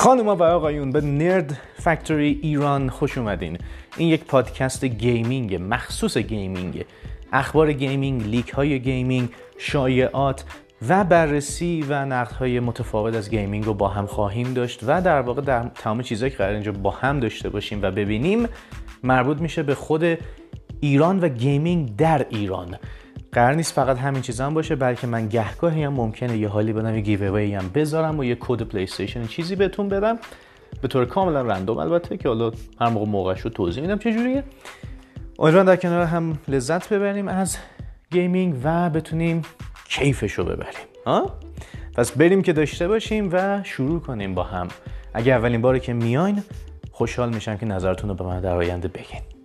خانم و آقایون به Nerd Factory ایران خوش اومدین. این یک پادکست gaming مخصوص gaming. اخبار gaming leak های gaming شایعات و بررسی و نقد های متفاوت از gaming رو با هم خواهیم داشت و در واقع در تمام چیزهایی که قرار اینجا با هم داشته باشیم و ببینیم مربوط میشه به خود ایران و gaming در ایران. قرار نیست فقط همین چیزا هم باشه بلکه من گهگاهی هم ممکنه یه حالی بدم یه giveaway هم بذارم و یه کد پلی استیشن چیزی بهتون بدم. به طور کاملا random البته که حالا هر موقع موقعش رو توضیح میدم چه جوریه امیدوارم در کنار هم لذت ببریم از gaming و بتونیم کیفش رو ببریم. ها؟ پس بریم که داشته باشیم و شروع کنیم با هم. اگه اولین باره که میاین خوشحال میشم که نظرتون رو به من در آینده بگین.